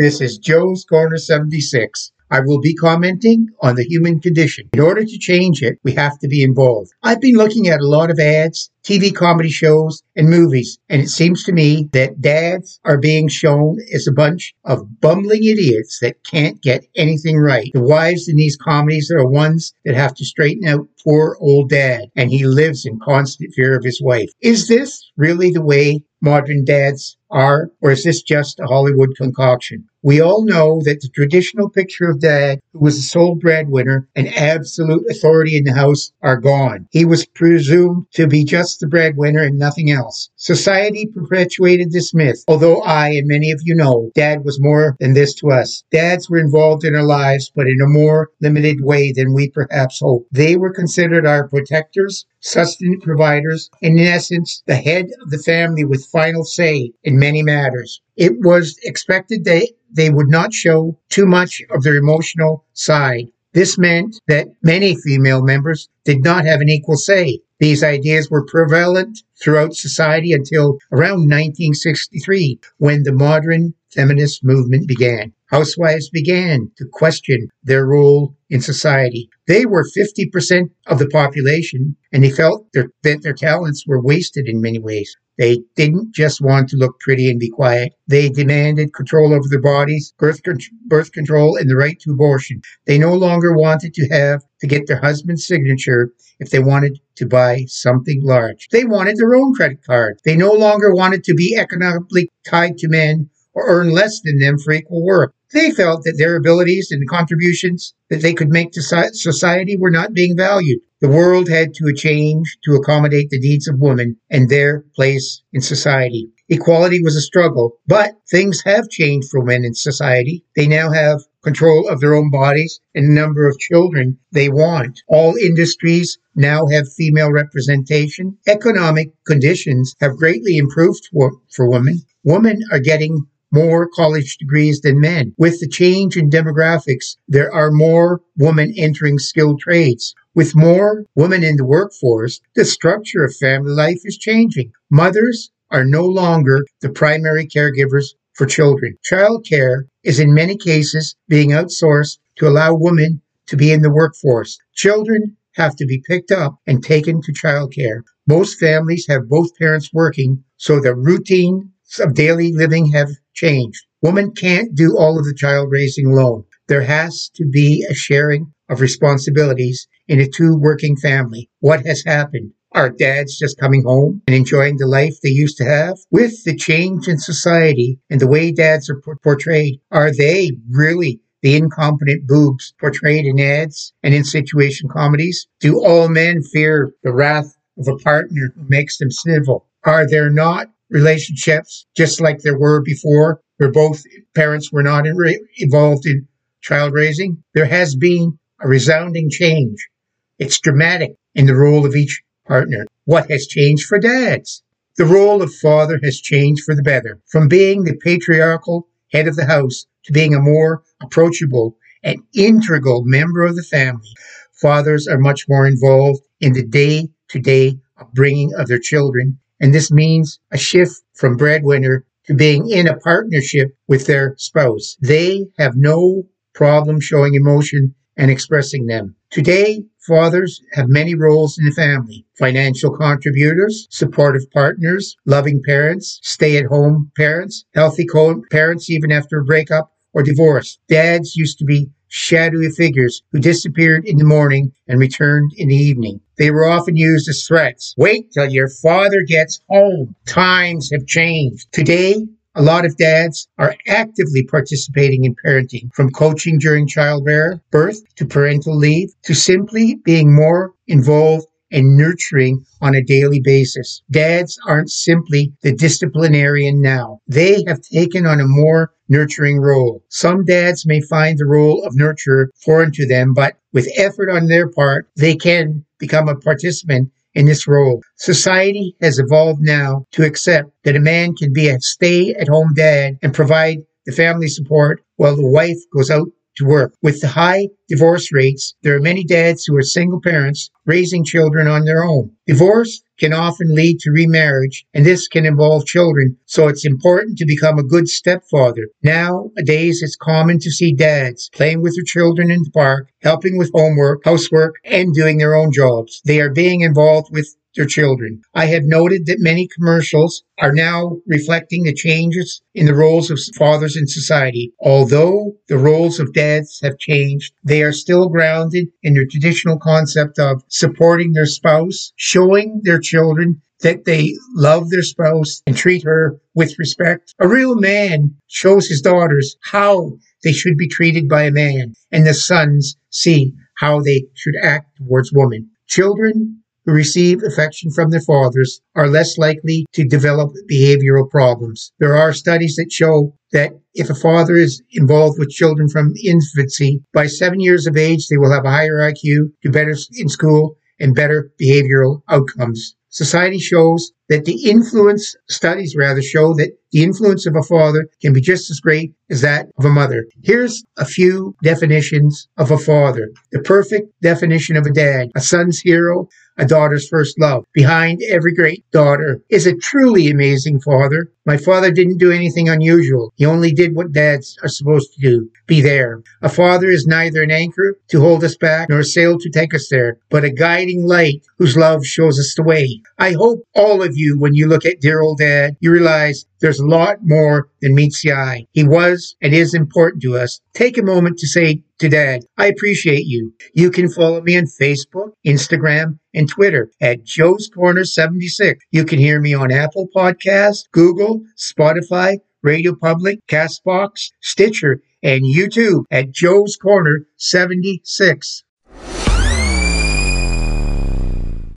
This is Joe's Corner 76. I will be commenting on the human condition. In order to change it, we have to be involved. I've been looking at a lot of ads, TV comedy shows, and movies, and it seems to me that dads are being shown as a bunch of bumbling idiots that can't get anything right. The wives in these comedies are ones that have to straighten out poor old dad, and he lives in constant fear of his wife. Is this really the way modern dads are, or is this just a Hollywood concoction? We all know that the traditional picture of dad, who was the sole breadwinner and absolute authority in the house, are gone. He was presumed to be just the breadwinner and nothing else. Society perpetuated this myth, although I and many of you know dad was more than this to us. Dads were involved in our lives, but in a more limited way than we perhaps hoped. They were considered our protectors, sustenance providers, and in essence, the head of the family with final say in many matters. It was expected they, they would not show too much of their emotional side. This meant that many female members did not have an equal say. These ideas were prevalent throughout society until around 1963, when the modern feminist movement began. Housewives began to question their role in society. They were 50% of the population, and they felt their, that their talents were wasted in many ways. They didn't just want to look pretty and be quiet. They demanded control over their bodies, birth, con- birth control, and the right to abortion. They no longer wanted to have to get their husband's signature if they wanted to buy something large. They wanted their own credit card. They no longer wanted to be economically tied to men or earn less than them for equal work. They felt that their abilities and contributions that they could make to society were not being valued. The world had to change to accommodate the needs of women and their place in society. Equality was a struggle, but things have changed for women in society. They now have control of their own bodies and the number of children they want. All industries now have female representation. Economic conditions have greatly improved for, for women. Women are getting more college degrees than men. With the change in demographics, there are more women entering skilled trades. With more women in the workforce, the structure of family life is changing. Mothers are no longer the primary caregivers for children. Child care is in many cases being outsourced to allow women to be in the workforce. Children have to be picked up and taken to childcare. Most families have both parents working, so the routines of daily living have changed. Women can't do all of the child raising alone. There has to be a sharing of responsibilities in a two working family. What has happened? Are dads just coming home and enjoying the life they used to have? With the change in society and the way dads are portrayed, are they really the incompetent boobs portrayed in ads and in situation comedies? Do all men fear the wrath of a partner who makes them snivel? Are there not relationships just like there were before, where both parents were not involved in child raising? There has been a resounding change. It's dramatic in the role of each partner. What has changed for dads? The role of father has changed for the better, from being the patriarchal head of the house to being a more approachable and integral member of the family. Fathers are much more involved in the day to day upbringing of their children, and this means a shift from breadwinner to being in a partnership with their spouse. They have no problem showing emotion and expressing them. Today, fathers have many roles in the family financial contributors, supportive partners, loving parents, stay at home parents, healthy co parents even after a breakup or divorce. Dads used to be shadowy figures who disappeared in the morning and returned in the evening. They were often used as threats. Wait till your father gets home. Times have changed. Today, a lot of dads are actively participating in parenting, from coaching during childbirth to parental leave to simply being more involved and nurturing on a daily basis. Dads aren't simply the disciplinarian now. They have taken on a more nurturing role. Some dads may find the role of nurturer foreign to them, but with effort on their part, they can become a participant in this role. Society has evolved now to accept that a man can be a stay at home dad and provide the family support while the wife goes out to work. With the high divorce rates, there are many dads who are single parents raising children on their own. Divorce can often lead to remarriage, and this can involve children, so it's important to become a good stepfather. Nowadays, it's common to see dads playing with their children in the park, helping with homework, housework, and doing their own jobs. They are being involved with their children. I have noted that many commercials are now reflecting the changes in the roles of fathers in society. Although the roles of dads have changed, they are still grounded in the traditional concept of supporting their spouse, showing their children that they love their spouse and treat her with respect. A real man shows his daughters how they should be treated by a man, and the sons see how they should act towards women. Children who receive affection from their fathers are less likely to develop behavioral problems. There are studies that show that if a father is involved with children from infancy, by seven years of age, they will have a higher IQ, do better in school, and better behavioral outcomes. Society shows that the influence, studies rather, show that the influence of a father can be just as great as that of a mother. Here's a few definitions of a father. The perfect definition of a dad, a son's hero, a daughter's first love. Behind every great daughter is a truly amazing father. My father didn't do anything unusual. He only did what dads are supposed to do be there. A father is neither an anchor to hold us back nor a sail to take us there, but a guiding light whose love shows us the way. I hope all of you, when you look at dear old dad, you realize there's a lot more than meets the eye. He was and is important to us. Take a moment to say to Dad, I appreciate you. You can follow me on Facebook, Instagram, and Twitter at Joe's Corner 76. You can hear me on Apple Podcasts, Google, Spotify, Radio Public, Castbox, Stitcher, and YouTube at Joe's Corner 76.